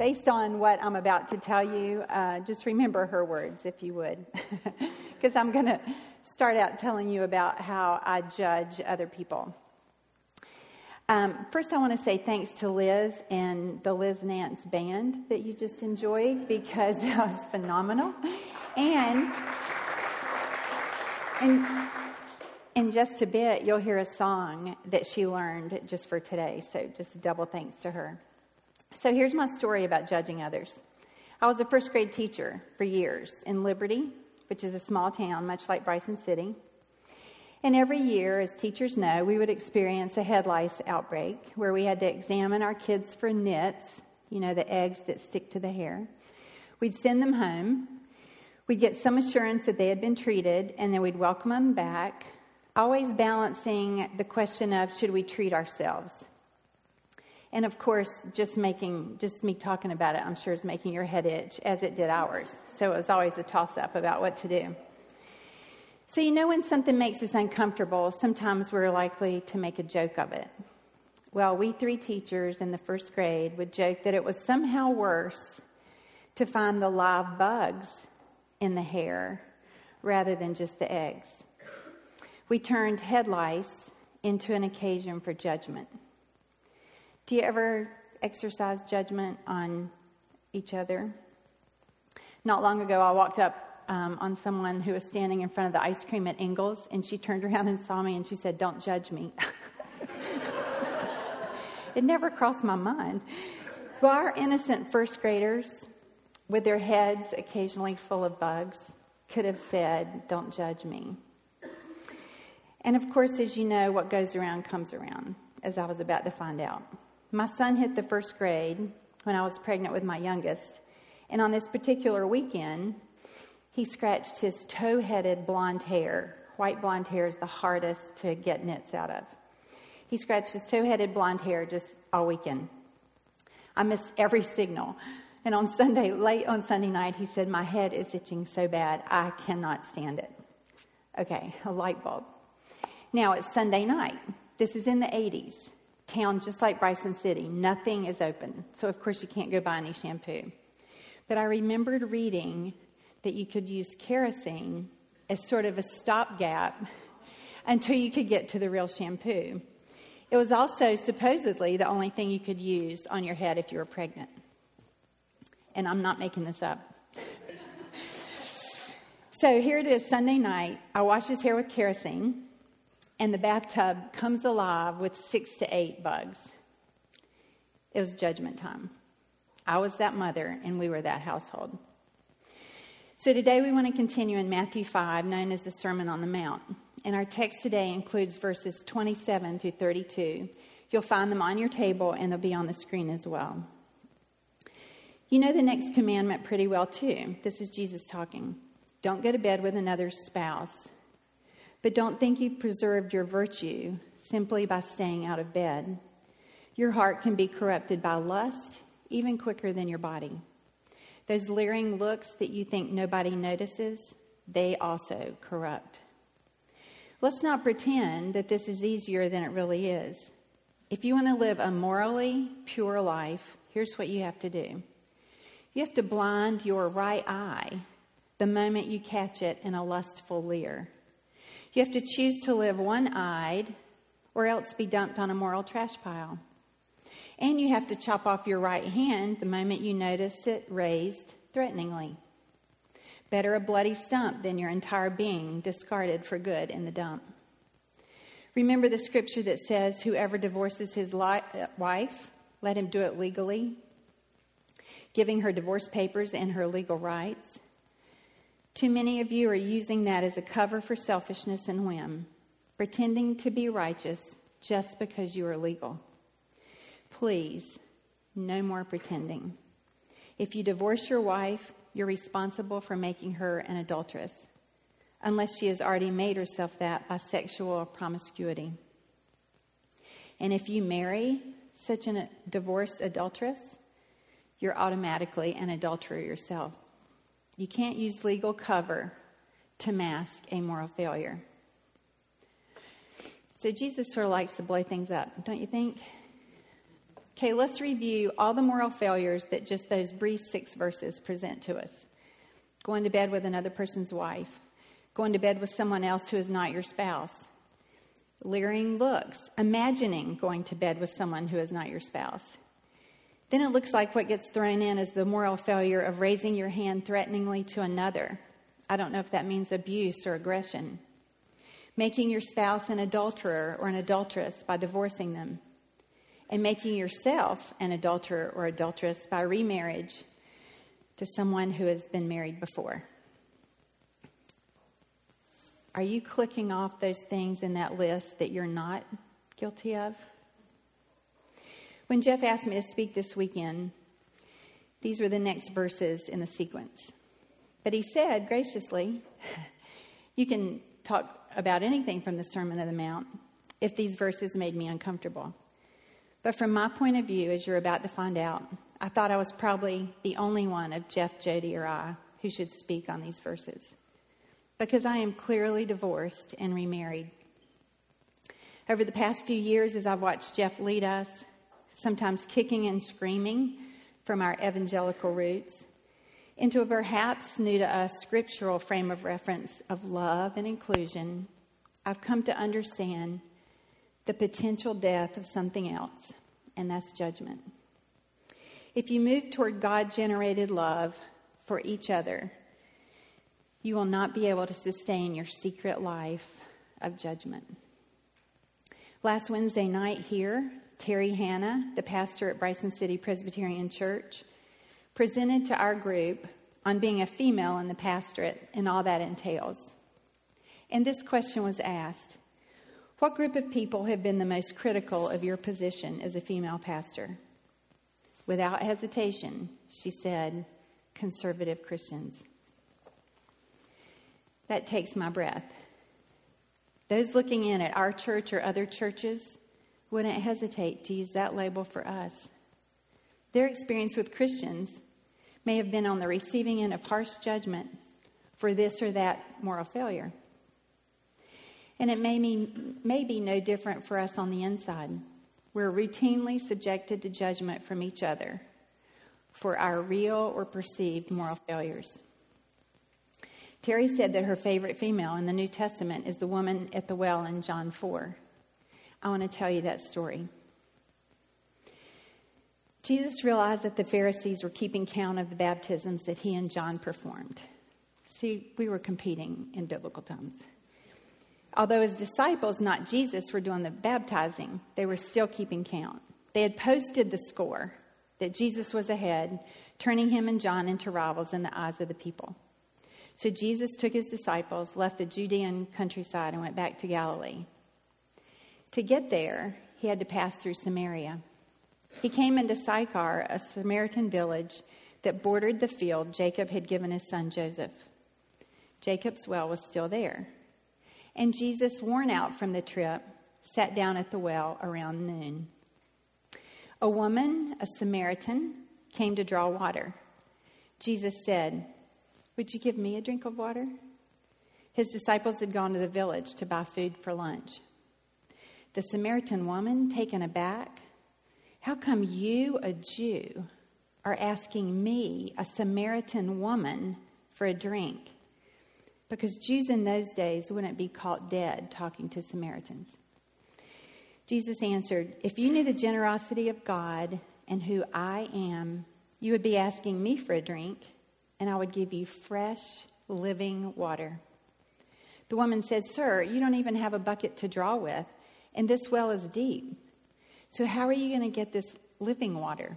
based on what I'm about to tell you, uh, just remember her words, if you would, because I'm going to start out telling you about how I judge other people. Um, first, I want to say thanks to Liz and the Liz Nance band that you just enjoyed because that was phenomenal. And, and in just a bit, you'll hear a song that she learned just for today. So, just double thanks to her. So, here's my story about judging others. I was a first grade teacher for years in Liberty, which is a small town, much like Bryson City. And every year, as teachers know, we would experience a head lice outbreak where we had to examine our kids for nits, you know, the eggs that stick to the hair. We'd send them home. We'd get some assurance that they had been treated, and then we'd welcome them back, always balancing the question of should we treat ourselves? And of course, just making, just me talking about it, I'm sure is making your head itch as it did ours. So it was always a toss up about what to do. So, you know, when something makes us uncomfortable, sometimes we're likely to make a joke of it. Well, we three teachers in the first grade would joke that it was somehow worse to find the live bugs in the hair rather than just the eggs. We turned head lice into an occasion for judgment. Do you ever exercise judgment on each other? Not long ago, I walked up um, on someone who was standing in front of the ice cream at Ingles, and she turned around and saw me and she said, Don't judge me. it never crossed my mind. Well, our innocent first graders, with their heads occasionally full of bugs, could have said, Don't judge me. And of course, as you know, what goes around comes around, as I was about to find out. My son hit the first grade when I was pregnant with my youngest. And on this particular weekend, he scratched his tow headed blonde hair. White blonde hair is the hardest to get nits out of. He scratched his tow headed blonde hair just all weekend. I missed every signal. And on Sunday, late on Sunday night, he said, My head is itching so bad, I cannot stand it. Okay, a light bulb. Now it's Sunday night. This is in the 80s. Town just like Bryson City. Nothing is open. So, of course, you can't go buy any shampoo. But I remembered reading that you could use kerosene as sort of a stopgap until you could get to the real shampoo. It was also supposedly the only thing you could use on your head if you were pregnant. And I'm not making this up. so here it is, Sunday night. I wash his hair with kerosene, and the bathtub comes alive with six to eight bugs. It was judgment time. I was that mother, and we were that household. So today we want to continue in Matthew 5, known as the Sermon on the Mount. And our text today includes verses 27 through 32. You'll find them on your table and they'll be on the screen as well. You know the next commandment pretty well, too. This is Jesus talking. Don't go to bed with another's spouse. But don't think you've preserved your virtue simply by staying out of bed. Your heart can be corrupted by lust even quicker than your body. Those leering looks that you think nobody notices, they also corrupt. Let's not pretend that this is easier than it really is. If you want to live a morally pure life, here's what you have to do you have to blind your right eye the moment you catch it in a lustful leer. You have to choose to live one eyed or else be dumped on a moral trash pile. And you have to chop off your right hand the moment you notice it raised threateningly. Better a bloody stump than your entire being discarded for good in the dump. Remember the scripture that says, Whoever divorces his wife, let him do it legally, giving her divorce papers and her legal rights. Too many of you are using that as a cover for selfishness and whim, pretending to be righteous just because you are legal. Please, no more pretending. If you divorce your wife, you're responsible for making her an adulteress, unless she has already made herself that by sexual promiscuity. And if you marry such a divorced adulteress, you're automatically an adulterer yourself. You can't use legal cover to mask a moral failure. So Jesus sort of likes to blow things up, don't you think? Okay, let's review all the moral failures that just those brief six verses present to us going to bed with another person's wife, going to bed with someone else who is not your spouse, leering looks, imagining going to bed with someone who is not your spouse. Then it looks like what gets thrown in is the moral failure of raising your hand threateningly to another. I don't know if that means abuse or aggression. Making your spouse an adulterer or an adulteress by divorcing them. And making yourself an adulterer or adulteress by remarriage to someone who has been married before. Are you clicking off those things in that list that you're not guilty of? When Jeff asked me to speak this weekend, these were the next verses in the sequence. But he said graciously, You can talk about anything from the Sermon on the Mount if these verses made me uncomfortable. But from my point of view, as you're about to find out, I thought I was probably the only one of Jeff, Jody, or I who should speak on these verses because I am clearly divorced and remarried. Over the past few years, as I've watched Jeff lead us, sometimes kicking and screaming from our evangelical roots, into a perhaps new to us scriptural frame of reference of love and inclusion, I've come to understand the potential death of something else, and that's judgment. If you move toward God generated love for each other, you will not be able to sustain your secret life of judgment. Last Wednesday night here, Terry Hanna, the pastor at Bryson City Presbyterian Church, presented to our group on being a female in the pastorate and all that entails. And this question was asked What group of people have been the most critical of your position as a female pastor? Without hesitation, she said, conservative Christians. That takes my breath. Those looking in at our church or other churches wouldn't hesitate to use that label for us. Their experience with Christians may have been on the receiving end of harsh judgment for this or that moral failure. And it may, mean, may be no different for us on the inside. We're routinely subjected to judgment from each other for our real or perceived moral failures. Terry said that her favorite female in the New Testament is the woman at the well in John 4. I want to tell you that story. Jesus realized that the Pharisees were keeping count of the baptisms that he and John performed. See, we were competing in biblical times. Although his disciples, not Jesus, were doing the baptizing, they were still keeping count. They had posted the score that Jesus was ahead, turning him and John into rivals in the eyes of the people. So Jesus took his disciples, left the Judean countryside, and went back to Galilee. To get there, he had to pass through Samaria. He came into Sychar, a Samaritan village that bordered the field Jacob had given his son Joseph. Jacob's well was still there. And Jesus, worn out from the trip, sat down at the well around noon. A woman, a Samaritan, came to draw water. Jesus said, would you give me a drink of water? His disciples had gone to the village to buy food for lunch. The Samaritan woman, taken aback, how come you, a Jew, are asking me, a Samaritan woman, for a drink? Because Jews in those days wouldn't be caught dead talking to Samaritans. Jesus answered, If you knew the generosity of God and who I am, you would be asking me for a drink and I would give you fresh, living water. The woman said, Sir, you don't even have a bucket to draw with, and this well is deep. So, how are you going to get this living water?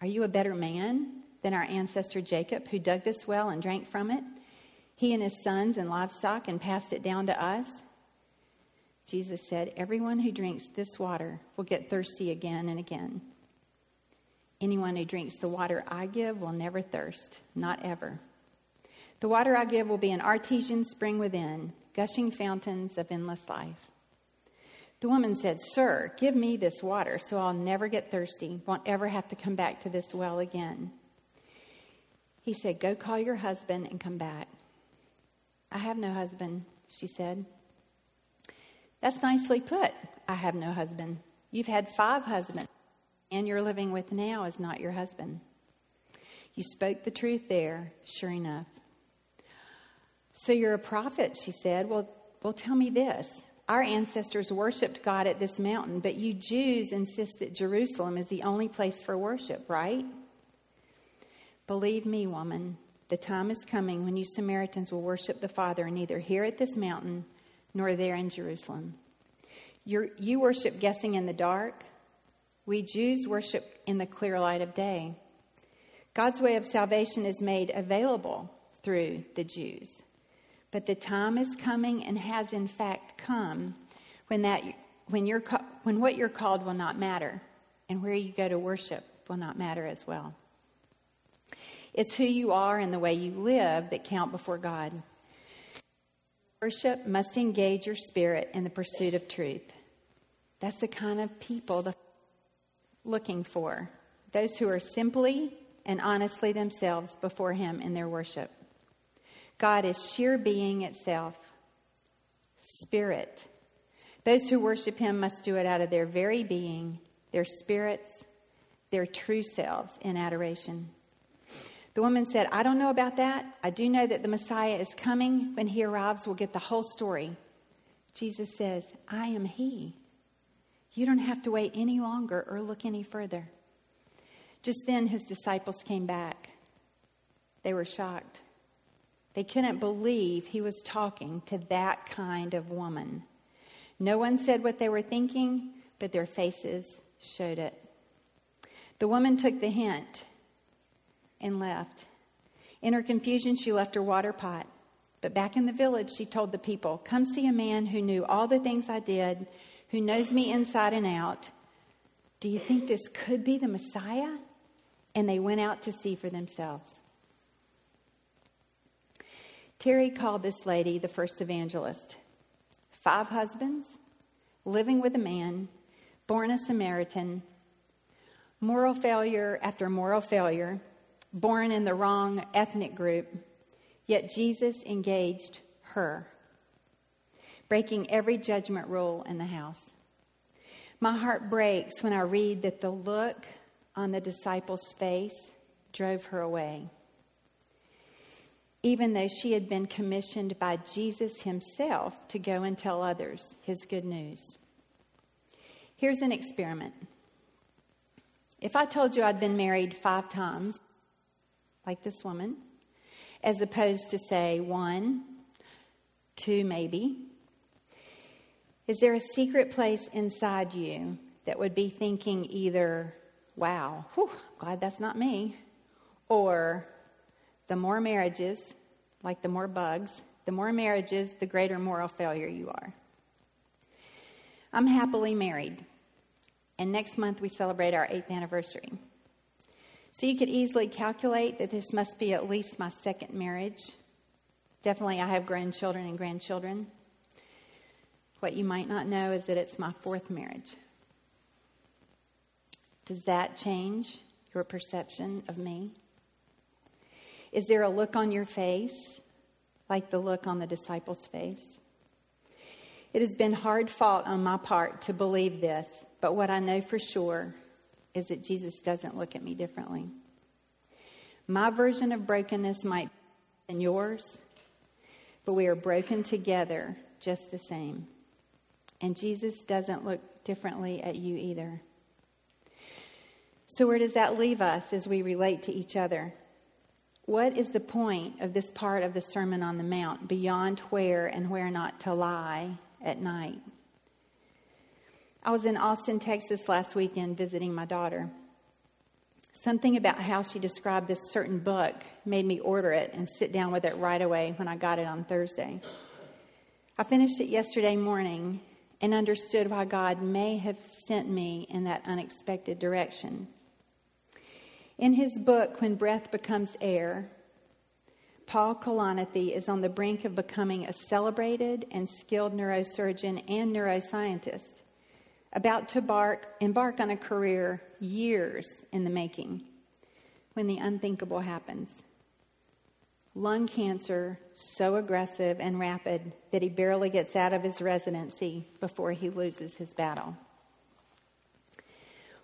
Are you a better man than our ancestor Jacob, who dug this well and drank from it? He and his sons and livestock and passed it down to us? Jesus said, Everyone who drinks this water will get thirsty again and again. Anyone who drinks the water I give will never thirst, not ever. The water I give will be an artesian spring within, gushing fountains of endless life. The woman said, Sir, give me this water so I'll never get thirsty, won't ever have to come back to this well again. He said, Go call your husband and come back. I have no husband, she said. That's nicely put. I have no husband. You've had five husbands. and you're living with now is not your husband. You spoke the truth there, sure enough. So you're a prophet, she said. Well, well, tell me this. Our ancestors worshiped God at this mountain, but you Jews insist that Jerusalem is the only place for worship, right? Believe me, woman, the time is coming when you Samaritans will worship the Father neither here at this mountain nor there in Jerusalem. You're, you worship guessing in the dark. We Jews worship in the clear light of day. God's way of salvation is made available through the Jews. But the time is coming and has in fact come when that when you're when what you're called will not matter and where you go to worship will not matter as well. It's who you are and the way you live that count before God. Worship must engage your spirit in the pursuit of truth. That's the kind of people the looking for. Those who are simply and honestly themselves before him in their worship. God is sheer being itself, spirit. Those who worship him must do it out of their very being, their spirits, their true selves in adoration. The woman said, I don't know about that. I do know that the Messiah is coming. When he arrives, we'll get the whole story. Jesus says, I am he. You don't have to wait any longer or look any further. Just then, his disciples came back. They were shocked. They couldn't believe he was talking to that kind of woman. No one said what they were thinking, but their faces showed it. The woman took the hint and left. In her confusion, she left her water pot. But back in the village, she told the people, Come see a man who knew all the things I did, who knows me inside and out. Do you think this could be the Messiah? And they went out to see for themselves. Terry called this lady the first evangelist. Five husbands, living with a man, born a Samaritan, moral failure after moral failure, born in the wrong ethnic group, yet Jesus engaged her, breaking every judgment rule in the house. My heart breaks when I read that the look on the disciples' face drove her away even though she had been commissioned by Jesus himself to go and tell others his good news. Here's an experiment. If I told you I'd been married five times, like this woman, as opposed to, say, one, two, maybe, is there a secret place inside you that would be thinking either, wow, whew, glad that's not me, or the more marriages, like the more bugs, the more marriages, the greater moral failure you are. I'm happily married, and next month we celebrate our eighth anniversary. So you could easily calculate that this must be at least my second marriage. Definitely, I have grandchildren and grandchildren. What you might not know is that it's my fourth marriage. Does that change your perception of me? Is there a look on your face like the look on the disciples' face? It has been hard fought on my part to believe this, but what I know for sure is that Jesus doesn't look at me differently. My version of brokenness might be than yours, but we are broken together just the same. And Jesus doesn't look differently at you either. So, where does that leave us as we relate to each other? What is the point of this part of the Sermon on the Mount beyond where and where not to lie at night? I was in Austin, Texas last weekend visiting my daughter. Something about how she described this certain book made me order it and sit down with it right away when I got it on Thursday. I finished it yesterday morning and understood why God may have sent me in that unexpected direction. In his book, When Breath Becomes Air, Paul Kalanithi is on the brink of becoming a celebrated and skilled neurosurgeon and neuroscientist, about to bark, embark on a career years in the making when the unthinkable happens. Lung cancer so aggressive and rapid that he barely gets out of his residency before he loses his battle.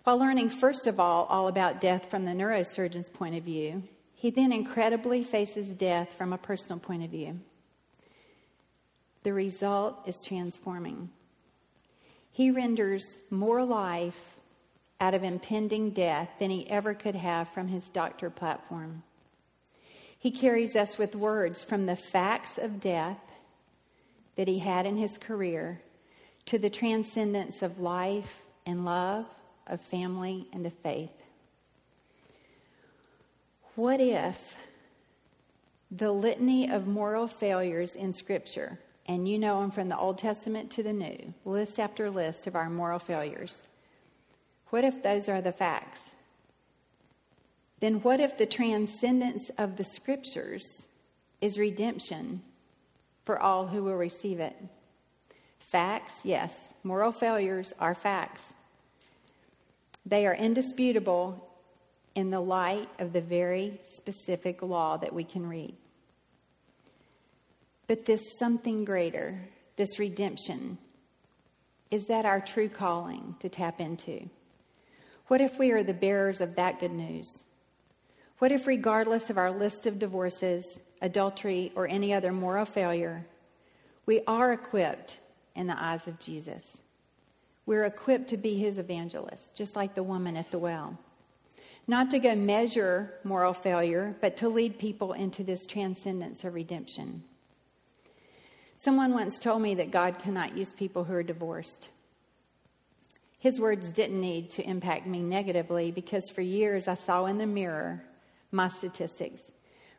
While learning, first of all, all about death from the neurosurgeon's point of view, he then incredibly faces death from a personal point of view. The result is transforming. He renders more life out of impending death than he ever could have from his doctor platform. He carries us with words from the facts of death that he had in his career to the transcendence of life and love, of family, and of faith. What if the litany of moral failures in Scripture, and you know them from the Old Testament to the New, list after list of our moral failures, what if those are the facts? Then what if the transcendence of the Scriptures is redemption for all who will receive it? Facts, yes. Moral failures are facts. They are indisputable in the light of the very specific law that we can read. But this something greater, this redemption, is that our true calling to tap into? What if we are the bearers of that good news? What if, regardless of our list of divorces, adultery, or any other moral failure, we are equipped in the eyes of Jesus? We're equipped to be his evangelist, just like the woman at the well. Not to go measure moral failure, but to lead people into this transcendence of redemption. Someone once told me that God cannot use people who are divorced. His words didn't need to impact me negatively because for years I saw in the mirror my statistics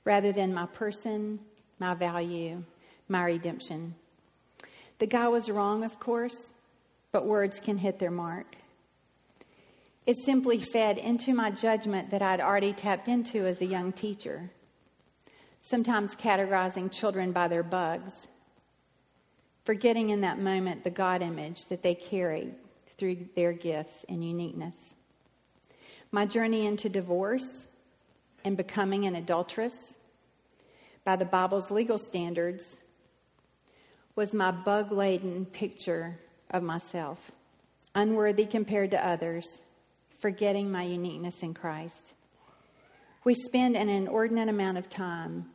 rather than my person, my value, my redemption. The guy was wrong, of course, but words can hit their mark. It simply fed into my judgment that I'd already tapped into as a young teacher, sometimes categorizing children by their bugs, forgetting in that moment the God image that they carried through their gifts and uniqueness. My journey into divorce and becoming an adulteress by the Bible's legal standards was my bug laden picture of myself, unworthy compared to others, forgetting my uniqueness in Christ. We spend an inordinate amount of time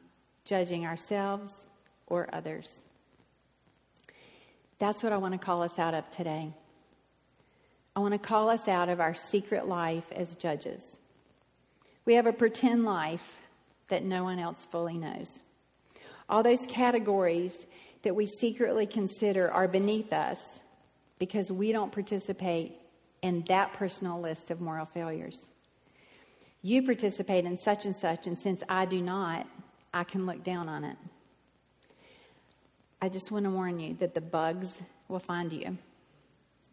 judging ourselves or others. That's what I want to call us out of today. I want to call us out of our secret life as judges. We have a pretend life that no one else fully knows. All those categories that we secretly consider are beneath us because we don't participate in that personal list of moral failures. You participate in such and such, and since I do not, I can look down on it. I just want to warn you that the bugs will find you.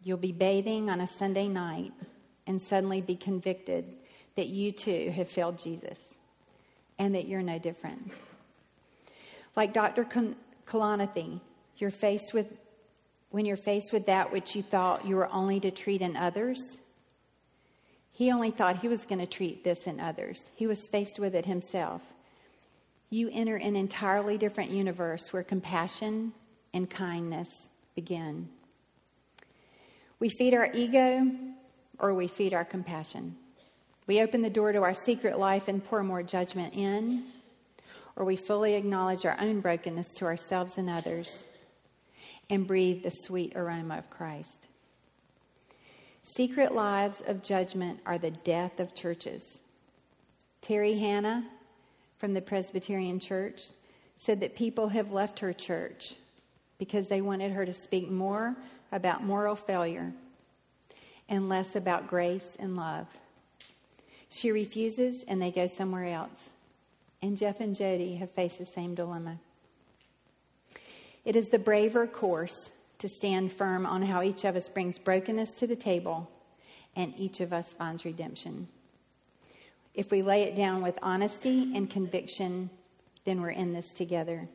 You'll be bathing on a Sunday night and suddenly be convicted that you too have failed Jesus and that you're no different. Like Dr. Kalanithi, you're faced with when you're faced with that which you thought you were only to treat in others. He only thought he was going to treat this in others. He was faced with it himself. You enter an entirely different universe where compassion and kindness begin. We feed our ego or we feed our compassion. We open the door to our secret life and pour more judgment in, or we fully acknowledge our own brokenness to ourselves and others and breathe the sweet aroma of Christ. Secret lives of judgment are the death of churches. Terry Hanna from the Presbyterian Church said that people have left her church because they wanted her to speak more about moral failure and less about grace and love. She refuses and they go somewhere else. And Jeff and Jody have faced the same dilemma. It is the braver course to stand firm on how each of us brings brokenness to the table and each of us finds redemption. If we lay it down with honesty and conviction, then we're in this together.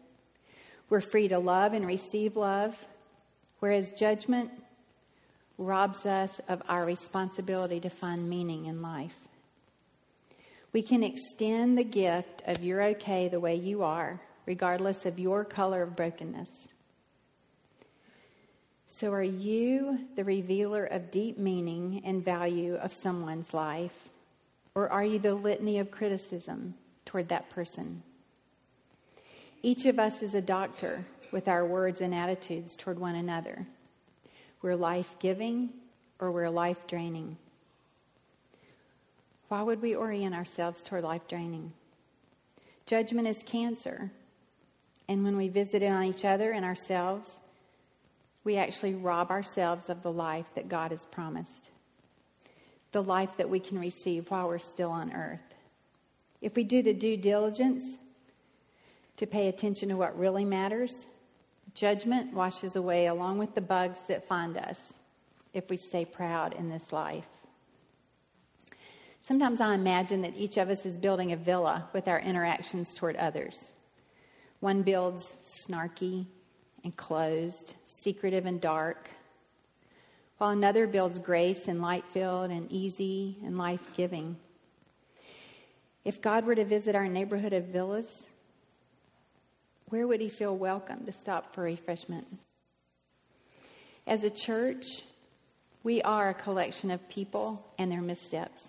We're free to love and receive love, whereas judgment robs us of our responsibility to find meaning in life. We can extend the gift of you're okay the way you are regardless of your color of brokenness. So, are you the revealer of deep meaning and value of someone's life? Or are you the litany of criticism toward that person? Each of us is a doctor with our words and attitudes toward one another. We're life giving or we're life draining. Why would we orient ourselves toward life draining? Judgment is cancer. And when we visit it on each other and ourselves, we actually rob ourselves of the life that God has promised, the life that we can receive while we're still on earth. If we do the due diligence to pay attention to what really matters, judgment washes away along with the bugs that find us if we stay proud in this life. Sometimes I imagine that each of us is building a villa with our interactions toward others. One builds snarky and closed, secretive and dark, while another builds grace and light filled and easy and life giving. If God were to visit our neighborhood of villas, where would he feel welcome to stop for refreshment? As a church, we are a collection of people and their missteps.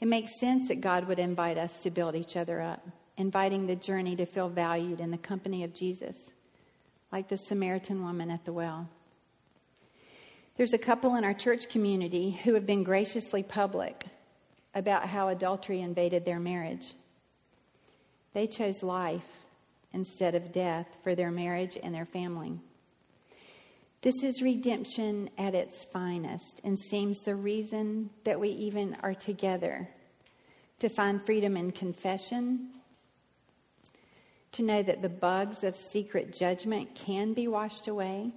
It makes sense that God would invite us to build each other up, inviting the journey to feel valued in the company of Jesus, like the Samaritan woman at the well. There's a couple in our church community who have been graciously public about how adultery invaded their marriage. They chose life instead of death for their marriage and their family. This is redemption at its finest and seems the reason that we even are together to find freedom in confession, to know that the bugs of secret judgment can be washed away,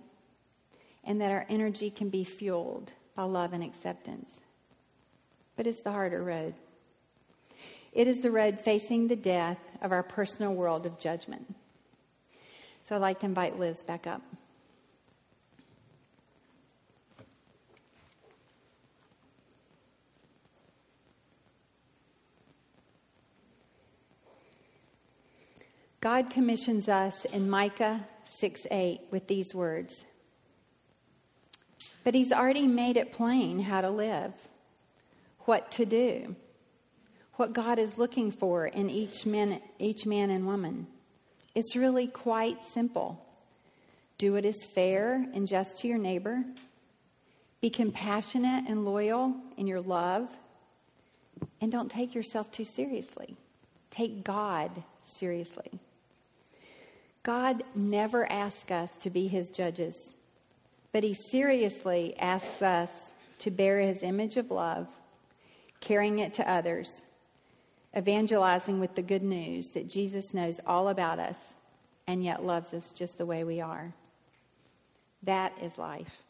and that our energy can be fueled by love and acceptance. But it's the harder road. It is the road facing the death of our personal world of judgment. So I'd like to invite Liz back up. God commissions us in Micah 6 8 with these words. But He's already made it plain how to live, what to do, what God is looking for in each man, each man and woman. It's really quite simple. Do what is fair and just to your neighbor. Be compassionate and loyal in your love. And don't take yourself too seriously. Take God seriously. God never asks us to be his judges, but he seriously asks us to bear his image of love, carrying it to others, evangelizing with the good news that Jesus knows all about us and yet loves us just the way we are. That is life.